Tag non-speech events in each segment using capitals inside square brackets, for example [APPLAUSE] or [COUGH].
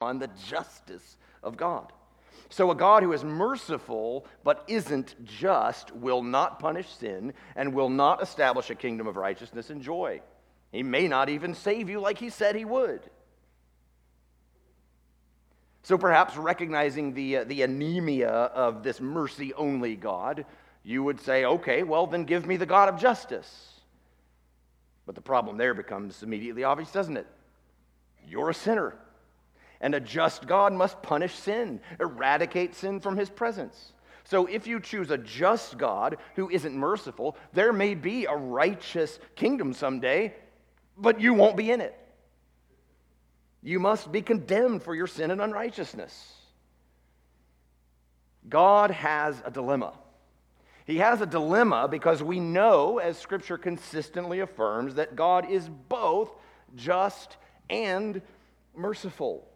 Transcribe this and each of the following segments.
on the justice of God. So, a God who is merciful but isn't just will not punish sin and will not establish a kingdom of righteousness and joy. He may not even save you like he said he would. So, perhaps recognizing the, uh, the anemia of this mercy only God, you would say, okay, well, then give me the God of justice. But the problem there becomes immediately obvious, doesn't it? You're a sinner. And a just God must punish sin, eradicate sin from his presence. So if you choose a just God who isn't merciful, there may be a righteous kingdom someday, but you won't be in it. You must be condemned for your sin and unrighteousness. God has a dilemma. He has a dilemma because we know, as Scripture consistently affirms, that God is both just and merciful.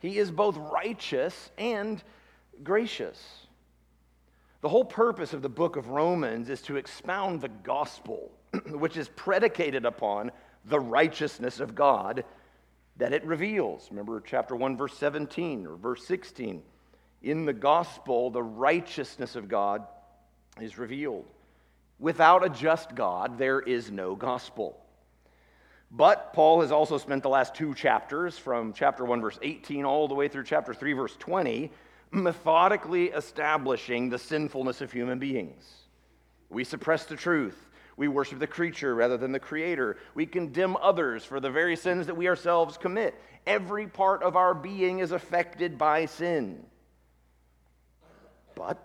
He is both righteous and gracious. The whole purpose of the book of Romans is to expound the gospel, [CLEARS THROAT] which is predicated upon the righteousness of God that it reveals. Remember chapter 1, verse 17 or verse 16. In the gospel, the righteousness of God is revealed. Without a just God, there is no gospel. But Paul has also spent the last two chapters, from chapter 1, verse 18, all the way through chapter 3, verse 20, methodically establishing the sinfulness of human beings. We suppress the truth. We worship the creature rather than the creator. We condemn others for the very sins that we ourselves commit. Every part of our being is affected by sin. But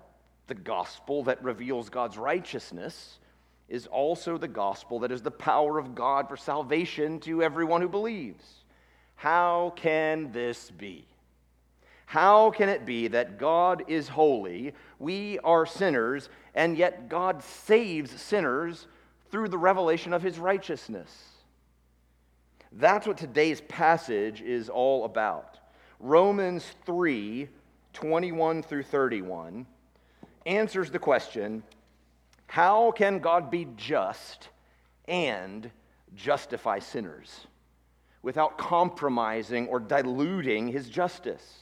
the gospel that reveals God's righteousness is also the gospel that is the power of God for salvation to everyone who believes. How can this be? How can it be that God is holy, we are sinners, and yet God saves sinners through the revelation of his righteousness? That's what today's passage is all about. Romans 3 21 through 31 answers the question how can God be just and justify sinners without compromising or diluting his justice?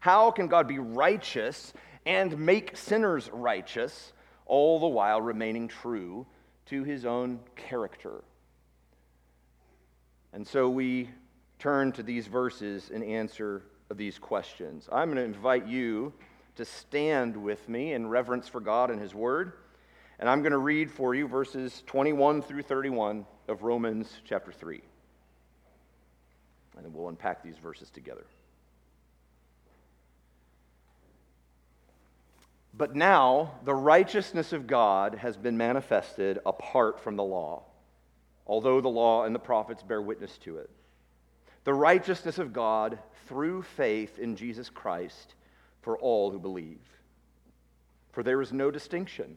How can God be righteous and make sinners righteous, all the while remaining true to his own character? And so we turn to these verses in answer of these questions. I'm going to invite you to stand with me in reverence for God and his word. And I'm going to read for you verses 21 through 31 of Romans chapter 3. And then we'll unpack these verses together. But now the righteousness of God has been manifested apart from the law, although the law and the prophets bear witness to it. The righteousness of God through faith in Jesus Christ for all who believe. For there is no distinction.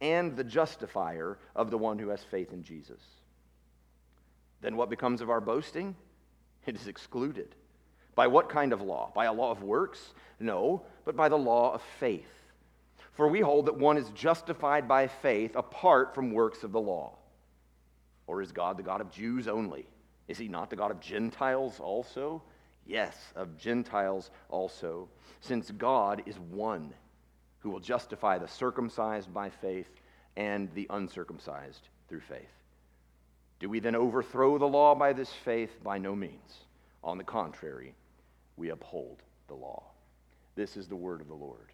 and the justifier of the one who has faith in Jesus. Then what becomes of our boasting? It is excluded. By what kind of law? By a law of works? No, but by the law of faith. For we hold that one is justified by faith apart from works of the law. Or is God the God of Jews only? Is he not the God of Gentiles also? Yes, of Gentiles also, since God is one who will justify the circumcised by faith and the uncircumcised through faith. Do we then overthrow the law by this faith? By no means. On the contrary, we uphold the law. This is the word of the Lord.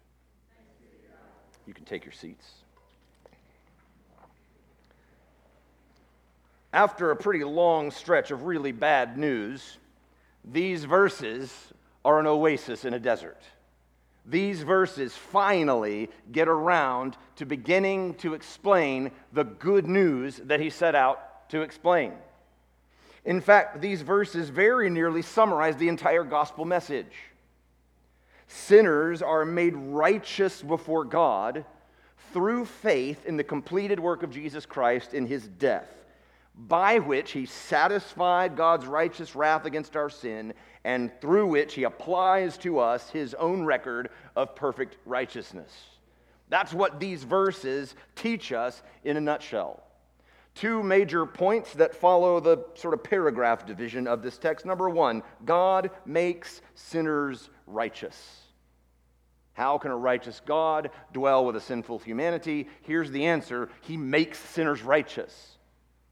You can take your seats. After a pretty long stretch of really bad news, these verses are an oasis in a desert these verses finally get around to beginning to explain the good news that he set out to explain. In fact, these verses very nearly summarize the entire gospel message. Sinners are made righteous before God through faith in the completed work of Jesus Christ in his death, by which he satisfied God's righteous wrath against our sin, and through which he applies to us his own record of perfect righteousness. That's what these verses teach us in a nutshell. Two major points that follow the sort of paragraph division of this text. Number one, God makes sinners righteous. How can a righteous God dwell with a sinful humanity? Here's the answer He makes sinners righteous.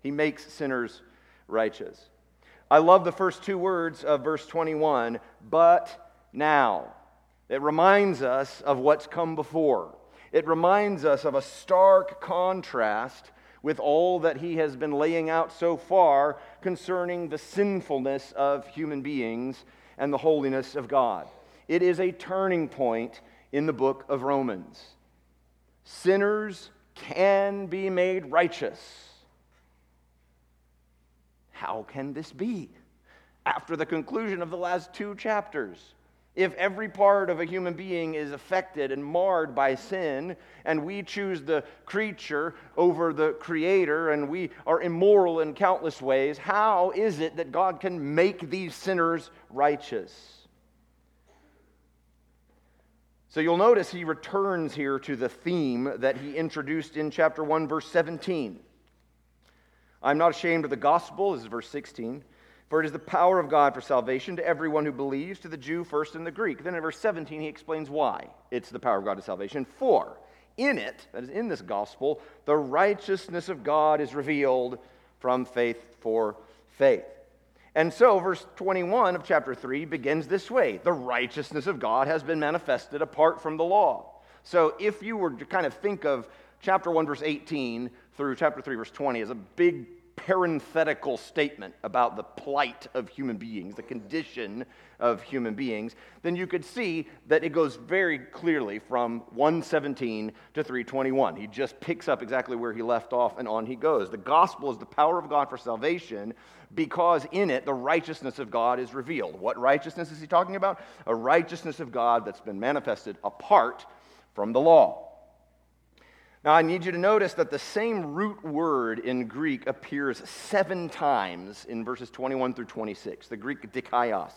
He makes sinners righteous. I love the first two words of verse 21 but now. It reminds us of what's come before. It reminds us of a stark contrast with all that he has been laying out so far concerning the sinfulness of human beings and the holiness of God. It is a turning point in the book of Romans. Sinners can be made righteous. How can this be? After the conclusion of the last two chapters, if every part of a human being is affected and marred by sin, and we choose the creature over the creator, and we are immoral in countless ways, how is it that God can make these sinners righteous? So you'll notice he returns here to the theme that he introduced in chapter 1, verse 17. I'm not ashamed of the gospel, this is verse 16, for it is the power of God for salvation to everyone who believes, to the Jew first and the Greek. Then in verse 17, he explains why it's the power of God to salvation. For in it, that is in this gospel, the righteousness of God is revealed from faith for faith. And so, verse 21 of chapter 3 begins this way The righteousness of God has been manifested apart from the law. So, if you were to kind of think of chapter 1, verse 18 through chapter 3, verse 20 as a big parenthetical statement about the plight of human beings, the condition of human beings, then you could see that it goes very clearly from 117 to 321. He just picks up exactly where he left off and on he goes. The gospel is the power of God for salvation because in it the righteousness of God is revealed. What righteousness is he talking about? A righteousness of God that's been manifested apart from the law. Now, I need you to notice that the same root word in Greek appears seven times in verses 21 through 26, the Greek dikaios,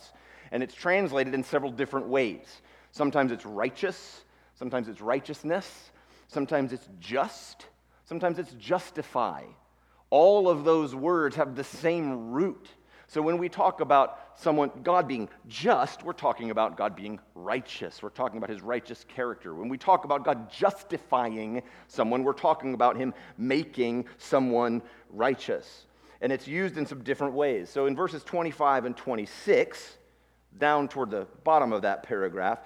and it's translated in several different ways. Sometimes it's righteous, sometimes it's righteousness, sometimes it's just, sometimes it's justify. All of those words have the same root. So when we talk about someone, God being just, we're talking about God being righteous. We're talking about his righteous character. When we talk about God justifying someone, we're talking about him making someone righteous. And it's used in some different ways. So in verses 25 and 26, down toward the bottom of that paragraph,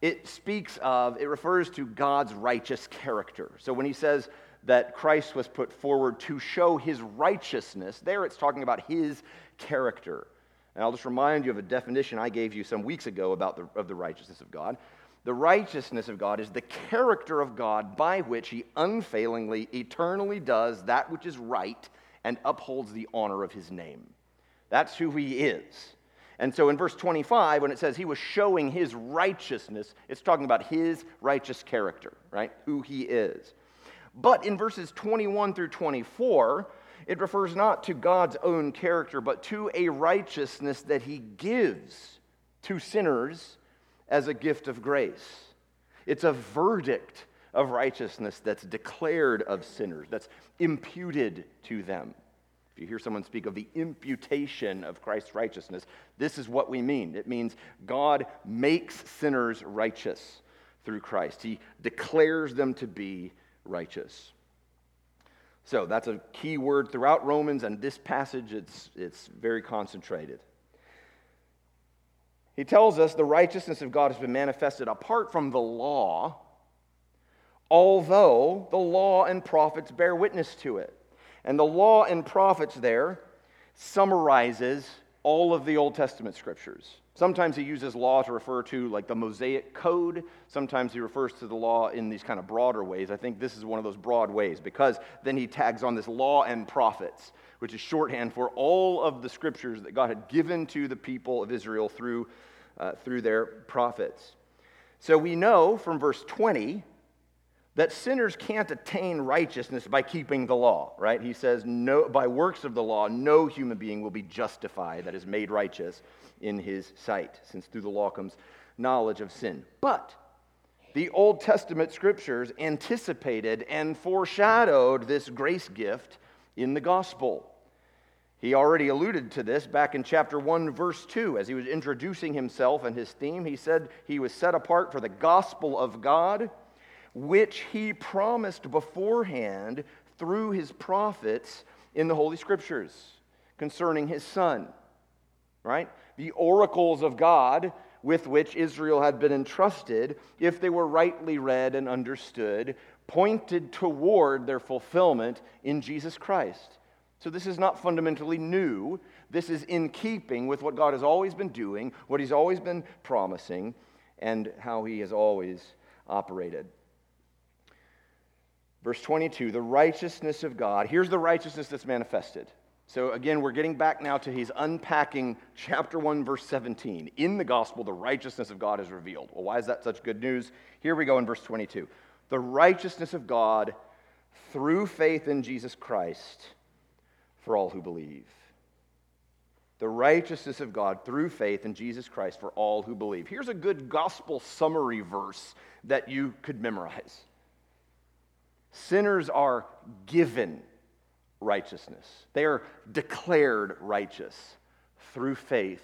it speaks of, it refers to God's righteous character. So when he says, that Christ was put forward to show his righteousness. There it's talking about his character. And I'll just remind you of a definition I gave you some weeks ago about the, of the righteousness of God. The righteousness of God is the character of God by which he unfailingly, eternally does that which is right and upholds the honor of his name. That's who he is. And so in verse 25, when it says he was showing his righteousness, it's talking about his righteous character, right? Who he is. But in verses 21 through 24, it refers not to God's own character, but to a righteousness that he gives to sinners as a gift of grace. It's a verdict of righteousness that's declared of sinners, that's imputed to them. If you hear someone speak of the imputation of Christ's righteousness, this is what we mean. It means God makes sinners righteous through Christ, He declares them to be righteous. So that's a key word throughout Romans, and this passage, it's, it's very concentrated. He tells us the righteousness of God has been manifested apart from the law, although the law and prophets bear witness to it. And the law and prophets there summarizes all of the Old Testament scriptures. Sometimes he uses law to refer to like the Mosaic Code. Sometimes he refers to the law in these kind of broader ways. I think this is one of those broad ways because then he tags on this law and prophets, which is shorthand for all of the scriptures that God had given to the people of Israel through, uh, through their prophets. So we know from verse 20 that sinners can't attain righteousness by keeping the law, right? He says, no, by works of the law, no human being will be justified, that is, made righteous in his sight, since through the law comes knowledge of sin. But the Old Testament scriptures anticipated and foreshadowed this grace gift in the gospel. He already alluded to this back in chapter 1, verse 2, as he was introducing himself and his theme. He said he was set apart for the gospel of God which he promised beforehand through his prophets in the Holy Scriptures concerning his son. Right? The oracles of God with which Israel had been entrusted, if they were rightly read and understood, pointed toward their fulfillment in Jesus Christ. So this is not fundamentally new. This is in keeping with what God has always been doing, what He's always been promising, and how He has always operated. Verse 22, the righteousness of God. Here's the righteousness that's manifested. So again, we're getting back now to he's unpacking chapter 1, verse 17. In the gospel, the righteousness of God is revealed. Well, why is that such good news? Here we go in verse 22. The righteousness of God through faith in Jesus Christ for all who believe. The righteousness of God through faith in Jesus Christ for all who believe. Here's a good gospel summary verse that you could memorize. Sinners are given righteousness, they are declared righteous through faith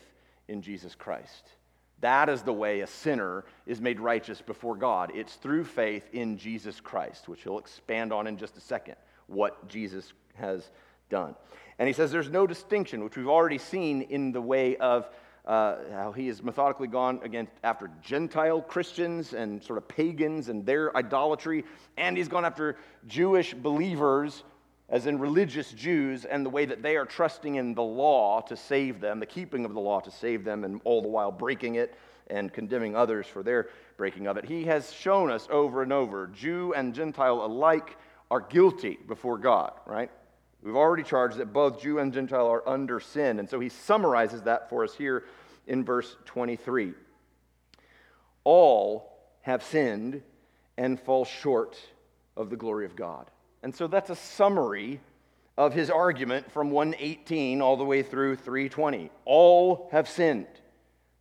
in Jesus Christ. That is the way a sinner is made righteous before God. It's through faith in Jesus Christ, which he'll expand on in just a second, what Jesus has done. And he says there's no distinction, which we've already seen in the way of uh, how he has methodically gone against after Gentile Christians and sort of pagans and their idolatry, and he's gone after Jewish believers, as in religious Jews, and the way that they are trusting in the law to save them, the keeping of the law to save them, and all the while breaking it and condemning others for their breaking of it. He has shown us over and over Jew and Gentile alike are guilty before God, right? We've already charged that both Jew and Gentile are under sin. And so he summarizes that for us here in verse 23. All have sinned and fall short of the glory of God. And so that's a summary of his argument from 118 all the way through 320. All have sinned.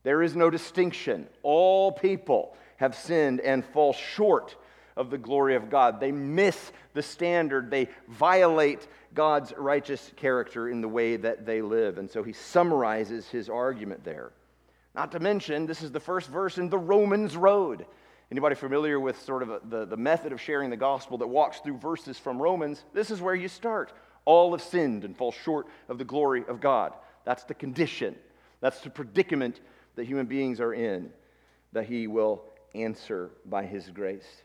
There is no distinction. All people have sinned and fall short of the glory of God. They miss the standard, they violate God's righteous character in the way that they live. And so he summarizes his argument there. Not to mention, this is the first verse in the Romans Road. Anybody familiar with sort of a, the, the method of sharing the gospel that walks through verses from Romans? This is where you start. All have sinned and fall short of the glory of God. That's the condition. That's the predicament that human beings are in, that he will answer by his grace.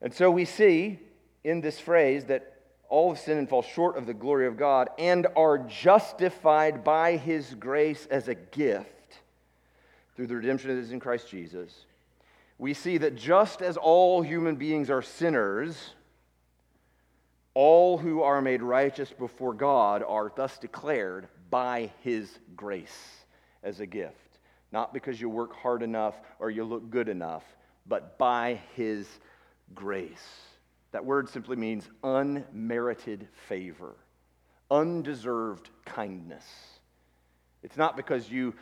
And so we see in this phrase that all have sinned and fall short of the glory of God and are justified by his grace as a gift through the redemption that is in Christ Jesus. We see that just as all human beings are sinners, all who are made righteous before God are thus declared by his grace as a gift. Not because you work hard enough or you look good enough, but by his grace. That word simply means unmerited favor, undeserved kindness. It's not because you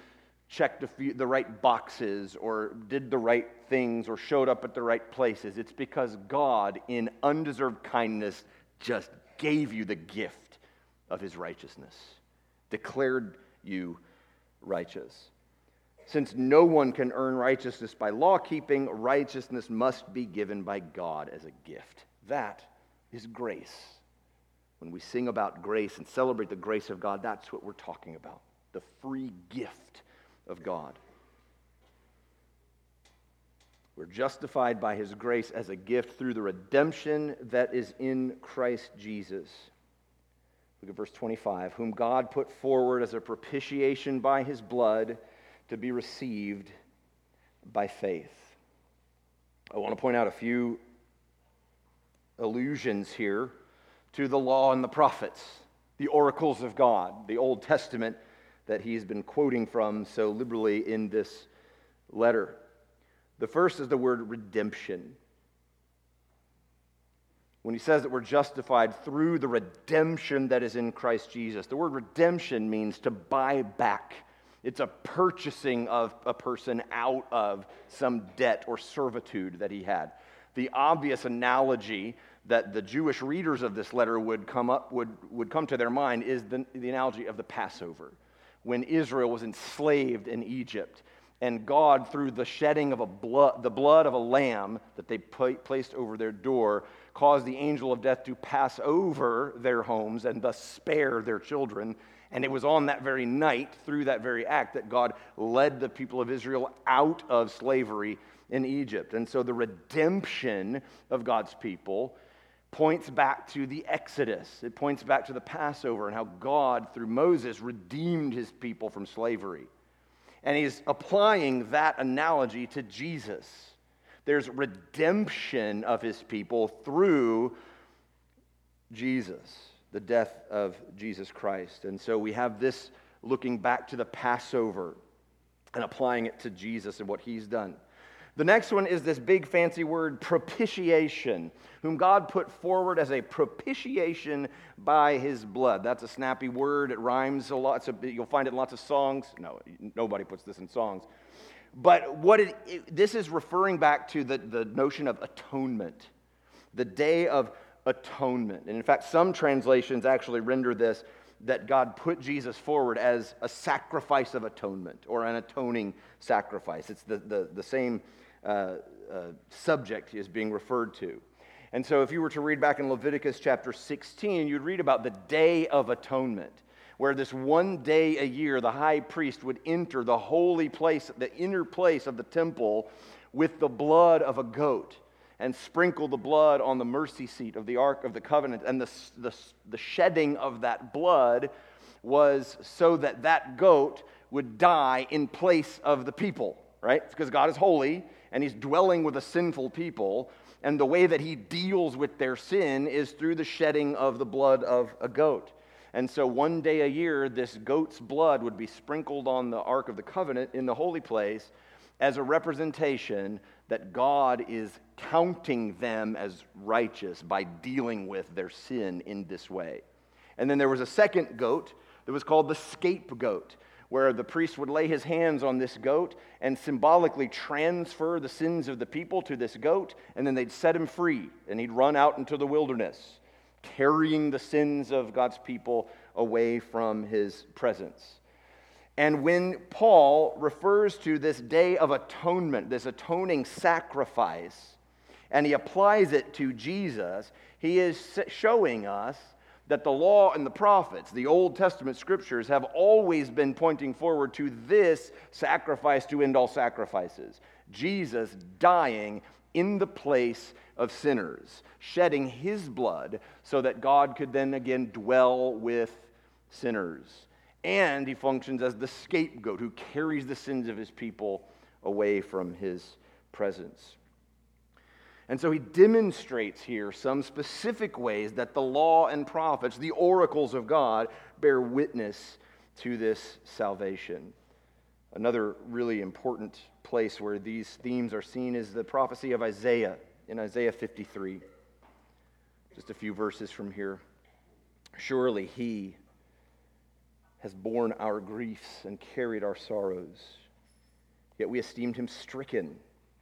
checked few, the right boxes or did the right things or showed up at the right places. It's because God, in undeserved kindness, just gave you the gift of his righteousness, declared you righteous. Since no one can earn righteousness by law keeping, righteousness must be given by God as a gift. That is grace. When we sing about grace and celebrate the grace of God, that's what we're talking about the free gift of God. We're justified by his grace as a gift through the redemption that is in Christ Jesus. Look at verse 25. Whom God put forward as a propitiation by his blood to be received by faith. I want to point out a few allusions here to the law and the prophets. the oracles of God, the Old Testament that he's been quoting from so liberally in this letter. The first is the word redemption. When he says that we're justified through the redemption that is in Christ Jesus, the word redemption means to buy back. It's a purchasing of a person out of some debt or servitude that he had. The obvious analogy that the Jewish readers of this letter would come up would, would come to their mind is the, the analogy of the Passover when Israel was enslaved in Egypt. And God, through the shedding of a blood, the blood of a lamb that they placed over their door, caused the angel of death to pass over their homes and thus spare their children. And it was on that very night, through that very act, that God led the people of Israel out of slavery in Egypt. And so the redemption of God's people points back to the Exodus. It points back to the Passover and how God, through Moses, redeemed his people from slavery. And he's applying that analogy to Jesus. There's redemption of his people through Jesus, the death of Jesus Christ. And so we have this looking back to the Passover and applying it to Jesus and what he's done. The next one is this big fancy word, propitiation, whom God put forward as a propitiation by his blood. That's a snappy word. It rhymes a lot. So you'll find it in lots of songs. No, nobody puts this in songs. But what it, it, this is referring back to the, the notion of atonement, the day of atonement. And in fact, some translations actually render this that God put Jesus forward as a sacrifice of atonement or an atoning sacrifice. It's the, the, the same uh, uh, subject is being referred to. And so, if you were to read back in Leviticus chapter 16, you'd read about the Day of Atonement, where this one day a year the high priest would enter the holy place, the inner place of the temple, with the blood of a goat and sprinkle the blood on the mercy seat of the Ark of the Covenant. And the, the, the shedding of that blood was so that that goat would die in place of the people, right? Because God is holy and he's dwelling with a sinful people. And the way that he deals with their sin is through the shedding of the blood of a goat. And so one day a year, this goat's blood would be sprinkled on the Ark of the Covenant in the holy place as a representation that God is counting them as righteous by dealing with their sin in this way. And then there was a second goat that was called the scapegoat where the priest would lay his hands on this goat and symbolically transfer the sins of the people to this goat, and then they'd set him free, and he'd run out into the wilderness, carrying the sins of God's people away from his presence. And when Paul refers to this day of atonement, this atoning sacrifice, and he applies it to Jesus, he is showing us that the law and the prophets, the Old Testament scriptures, have always been pointing forward to this sacrifice to end all sacrifices Jesus dying in the place of sinners, shedding his blood so that God could then again dwell with sinners. And he functions as the scapegoat who carries the sins of his people away from his presence. And so he demonstrates here some specific ways that the law and prophets, the oracles of God, bear witness to this salvation. Another really important place where these themes are seen is the prophecy of Isaiah in Isaiah 53. Just a few verses from here. Surely he has borne our griefs and carried our sorrows, yet we esteemed him stricken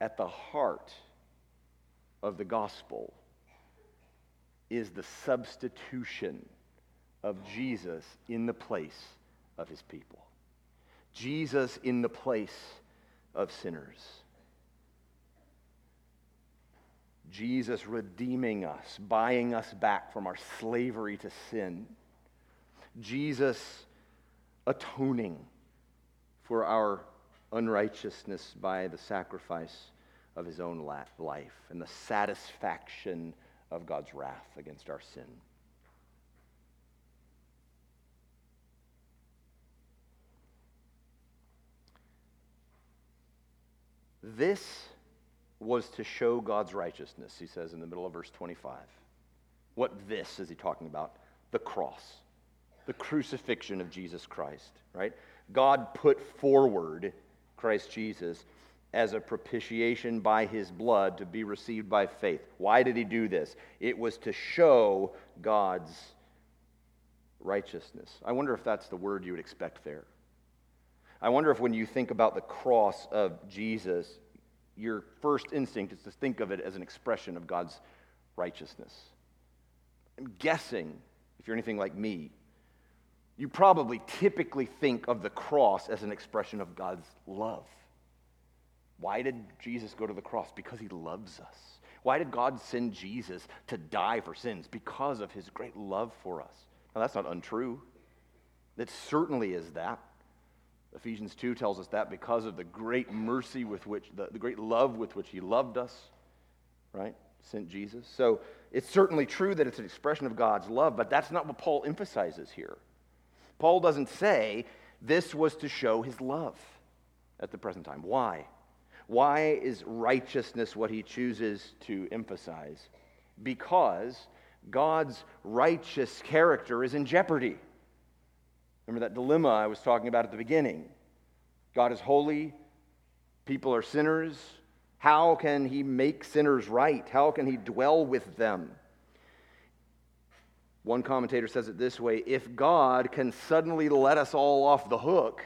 at the heart of the gospel is the substitution of Jesus in the place of his people. Jesus in the place of sinners. Jesus redeeming us, buying us back from our slavery to sin, Jesus atoning for our unrighteousness by the sacrifice of his own life and the satisfaction of God's wrath against our sin. This was to show God's righteousness, he says in the middle of verse 25. What this is he talking about? The cross, the crucifixion of Jesus Christ, right? God put forward Christ Jesus as a propitiation by his blood to be received by faith. Why did he do this? It was to show God's righteousness. I wonder if that's the word you would expect there. I wonder if when you think about the cross of Jesus, your first instinct is to think of it as an expression of God's righteousness. I'm guessing, if you're anything like me, you probably typically think of the cross as an expression of God's love. Why did Jesus go to the cross? Because he loves us. Why did God send Jesus to die for sins? Because of his great love for us. Now, that's not untrue. It certainly is that. Ephesians 2 tells us that because of the great mercy with which, the, the great love with which he loved us, right? Sent Jesus. So it's certainly true that it's an expression of God's love, but that's not what Paul emphasizes here. Paul doesn't say this was to show his love at the present time. Why? Why is righteousness what he chooses to emphasize? Because God's righteous character is in jeopardy. Remember that dilemma I was talking about at the beginning? God is holy, people are sinners. How can he make sinners right? How can he dwell with them? One commentator says it this way if God can suddenly let us all off the hook,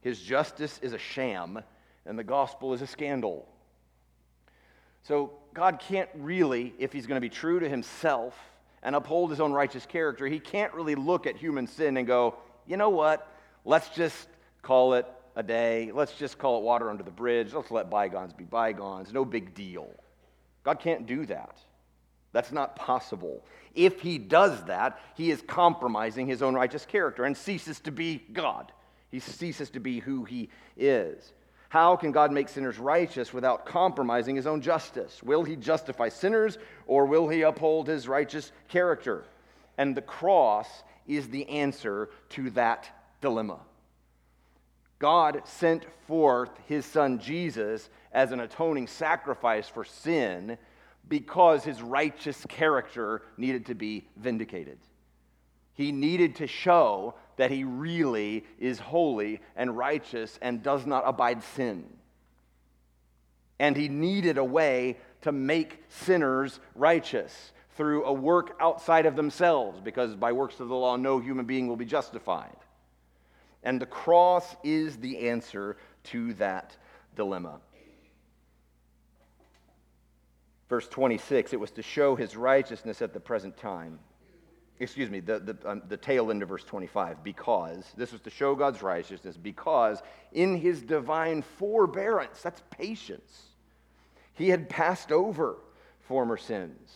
his justice is a sham and the gospel is a scandal. So God can't really, if he's going to be true to himself and uphold his own righteous character, he can't really look at human sin and go, you know what? Let's just call it a day. Let's just call it water under the bridge. Let's let bygones be bygones. No big deal. God can't do that. That's not possible. If he does that, he is compromising his own righteous character and ceases to be God. He ceases to be who he is. How can God make sinners righteous without compromising his own justice? Will he justify sinners or will he uphold his righteous character? And the cross is the answer to that dilemma. God sent forth his son Jesus as an atoning sacrifice for sin because his righteous character needed to be vindicated. He needed to show that he really is holy and righteous and does not abide sin. And he needed a way to make sinners righteous through a work outside of themselves, because by works of the law, no human being will be justified. And the cross is the answer to that dilemma. Verse 26 it was to show his righteousness at the present time excuse me, the, the, um, the tail end of verse 25, because, this was to show God's righteousness, because in his divine forbearance, that's patience, he had passed over former sins.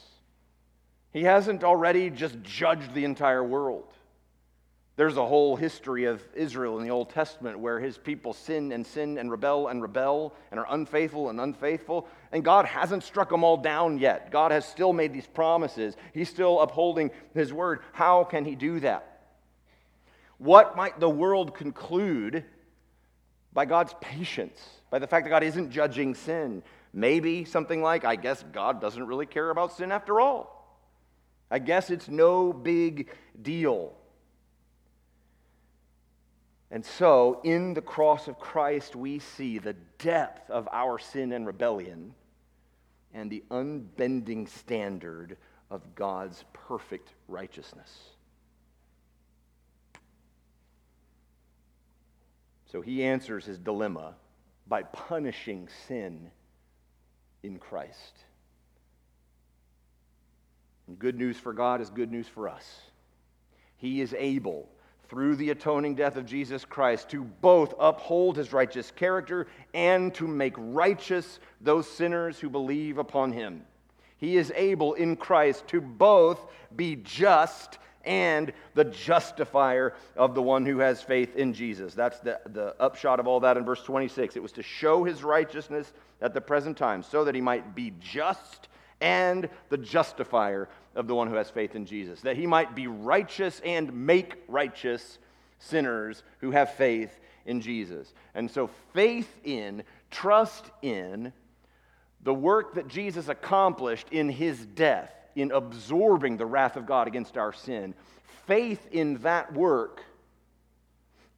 He hasn't already just judged the entire world. There's a whole history of Israel in the Old Testament where his people sin and sin and rebel and rebel and are unfaithful and unfaithful. And God hasn't struck them all down yet. God has still made these promises. He's still upholding his word. How can he do that? What might the world conclude by God's patience, by the fact that God isn't judging sin? Maybe something like, I guess God doesn't really care about sin after all. I guess it's no big deal. And so, in the cross of Christ, we see the depth of our sin and rebellion and the unbending standard of God's perfect righteousness. So he answers his dilemma by punishing sin in Christ. And good news for God is good news for us. He is able through the atoning death of Jesus Christ to both uphold his righteous character and to make righteous those sinners who believe upon him. He is able in Christ to both be just and the justifier of the one who has faith in Jesus. That's the, the upshot of all that in verse 26. It was to show his righteousness at the present time, so that he might be just and the justifier of the one who has faith in Jesus, that he might be righteous and make righteous sinners who have faith in Jesus. And so, faith in, trust in the work that Jesus accomplished in his death, in absorbing the wrath of God against our sin, faith in that work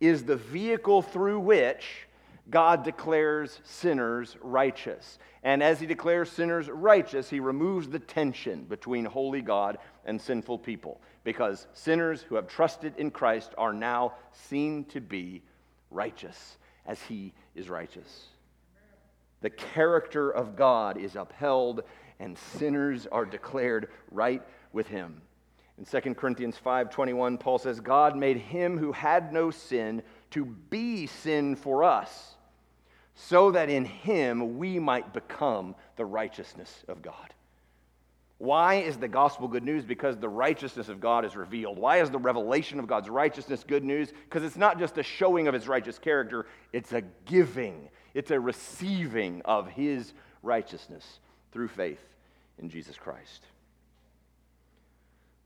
is the vehicle through which God declares sinners righteous. And as he declares sinners righteous, he removes the tension between holy God and sinful people because sinners who have trusted in Christ are now seen to be righteous as he is righteous. The character of God is upheld and sinners are declared right with him. In 2 Corinthians 5:21 Paul says God made him who had no sin to be sin for us so that in him we might become the righteousness of God. Why is the gospel good news? Because the righteousness of God is revealed. Why is the revelation of God's righteousness good news? Because it's not just a showing of his righteous character, it's a giving, it's a receiving of his righteousness through faith in Jesus Christ.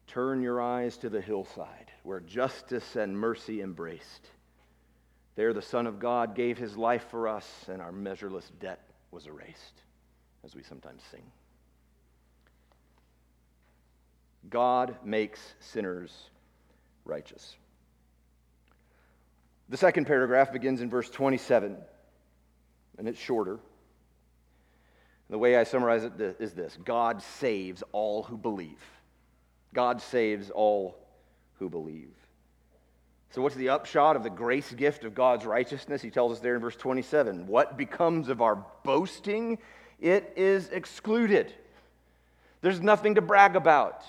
Turn your eyes to the hillside where justice and mercy embraced. There, the Son of God gave his life for us, and our measureless debt was erased, as we sometimes sing. God makes sinners righteous. The second paragraph begins in verse 27, and it's shorter. The way I summarize it is this God saves all who believe. God saves all who believe. So, what's the upshot of the grace gift of God's righteousness? He tells us there in verse 27 What becomes of our boasting? It is excluded. There's nothing to brag about.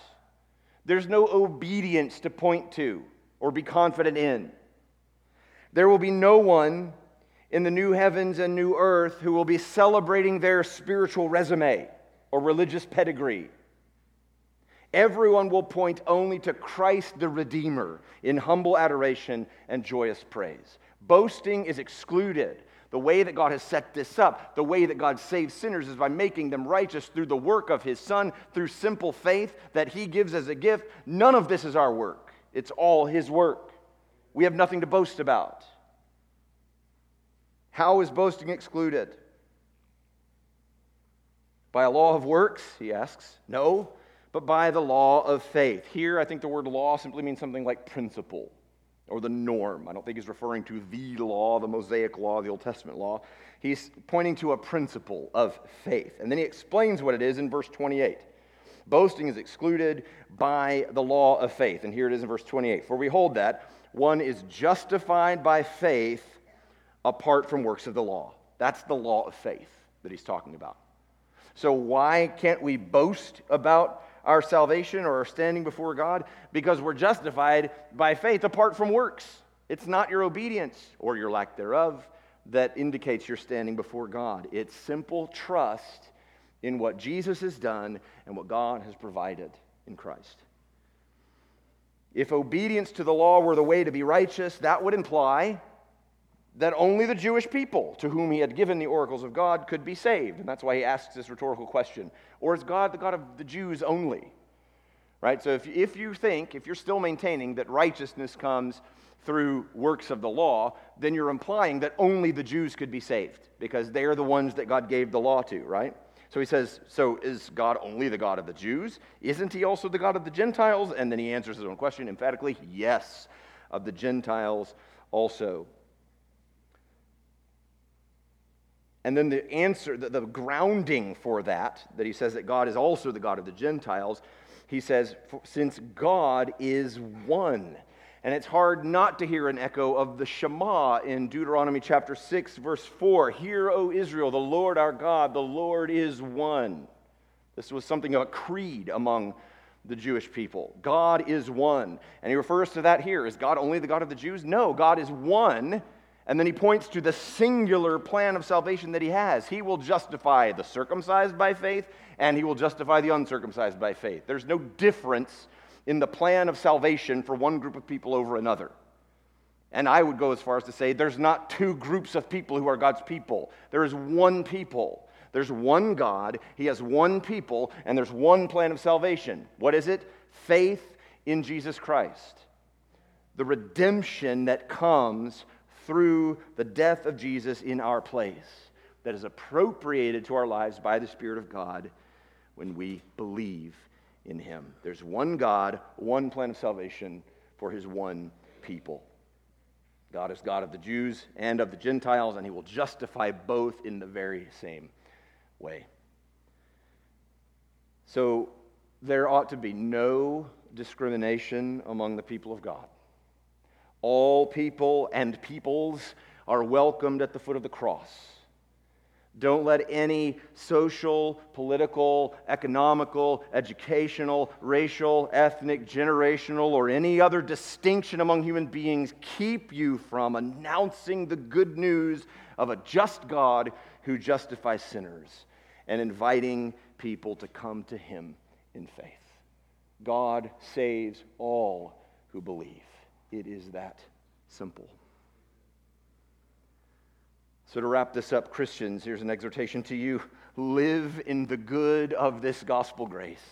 There's no obedience to point to or be confident in. There will be no one in the new heavens and new earth who will be celebrating their spiritual resume or religious pedigree. Everyone will point only to Christ the Redeemer in humble adoration and joyous praise. Boasting is excluded. The way that God has set this up, the way that God saves sinners is by making them righteous through the work of His Son, through simple faith that He gives as a gift. None of this is our work, it's all His work. We have nothing to boast about. How is boasting excluded? By a law of works, he asks. No, but by the law of faith. Here, I think the word law simply means something like principle or the norm. I don't think he's referring to the law, the Mosaic law, the Old Testament law. He's pointing to a principle of faith. And then he explains what it is in verse 28. Boasting is excluded by the law of faith. And here it is in verse 28. For we hold that one is justified by faith apart from works of the law. That's the law of faith that he's talking about. So, why can't we boast about our salvation or our standing before God? Because we're justified by faith apart from works. It's not your obedience or your lack thereof that indicates you're standing before God. It's simple trust in what Jesus has done and what God has provided in Christ. If obedience to the law were the way to be righteous, that would imply that only the Jewish people to whom he had given the oracles of God could be saved. And that's why he asks this rhetorical question. Or is God the God of the Jews only? Right? So if, if you think, if you're still maintaining that righteousness comes through works of the law, then you're implying that only the Jews could be saved because they are the ones that God gave the law to, right? So he says, So is God only the God of the Jews? Isn't he also the God of the Gentiles? And then he answers his own question emphatically yes, of the Gentiles also. And then the answer, the, the, grounding for that, that he says that God is also the God of the Gentiles, he says, since God is one. And it's hard not to hear an echo of the Shema in Deuteronomy chapter 6, verse 4. Hear, O Israel, the Lord our God, the Lord is one. This was something of a creed among the Jewish people. God is one. And he refers to that here. Is God only the God of the Jews? No, God is one and then he points to the singular plan of salvation that he has. He will justify the circumcised by faith, and he will justify the uncircumcised by faith. There's no difference in the plan of salvation for one group of people over another. And I would go as far as to say there's not two groups of people who are God's people, there is one people. There's one God, He has one people, and there's one plan of salvation. What is it? Faith in Jesus Christ. The redemption that comes through the death of Jesus in our place, that is appropriated to our lives by the Spirit of God when we believe in Him. There's one God, one plan of salvation for His one people. God is God of the Jews and of the Gentiles, and He will justify both in the very same way. So there ought to be no discrimination among the people of God. All people and peoples are welcomed at the foot of the cross. Don't let any social, political, economical, educational, racial, ethnic, generational, or any other distinction among human beings keep you from announcing the good news of a just God who justifies sinners and inviting people to come to him in faith. God saves all who believe. It is that simple. So, to wrap this up, Christians, here's an exhortation to you live in the good of this gospel grace.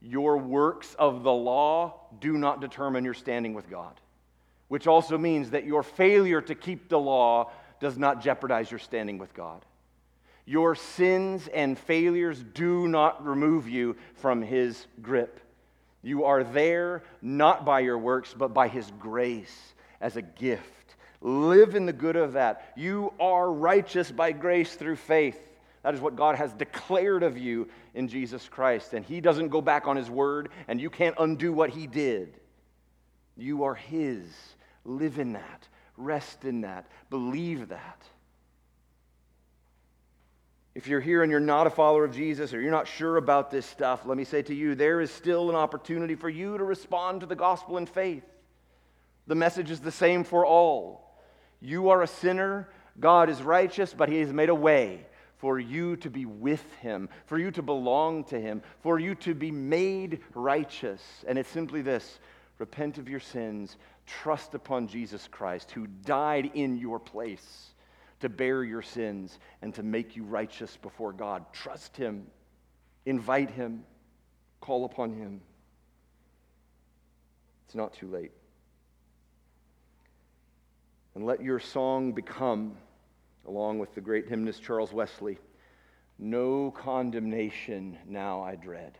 Your works of the law do not determine your standing with God, which also means that your failure to keep the law does not jeopardize your standing with God. Your sins and failures do not remove you from His grip. You are there not by your works, but by His grace as a gift. Live in the good of that. You are righteous by grace through faith. That is what God has declared of you in Jesus Christ. And He doesn't go back on His word, and you can't undo what He did. You are His. Live in that. Rest in that. Believe that. If you're here and you're not a follower of Jesus or you're not sure about this stuff, let me say to you, there is still an opportunity for you to respond to the gospel in faith. The message is the same for all. You are a sinner, God is righteous, but He has made a way for you to be with Him, for you to belong to Him, for you to be made righteous. And it's simply this repent of your sins, trust upon Jesus Christ, who died in your place to bear your sins and to make you righteous before God. Trust Him, invite Him, call upon Him. It's not too late. And let your song become, along with the great hymnist Charles Wesley, no condemnation now I dread.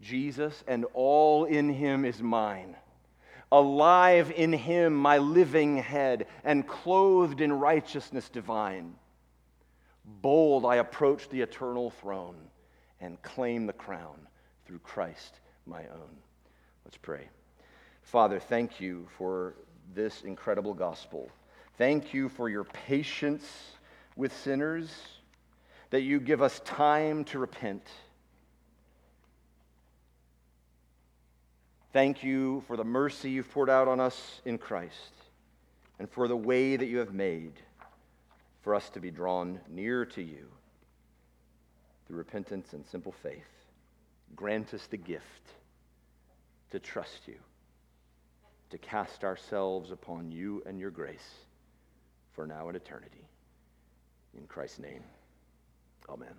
Jesus and all in him is mine. Alive in him, my living head, and clothed in righteousness divine. Bold, I approach the eternal throne and claim the crown through Christ my own. Let's pray. Father, thank you for this incredible gospel. Thank you for your patience with sinners, that you give us time to repent. Thank you for the mercy you've poured out on us in Christ and for the way that you have made for us to be drawn near to you through repentance and simple faith. Grant us the gift to trust you to cast ourselves upon you and your grace for now and eternity. In Christ's name, amen.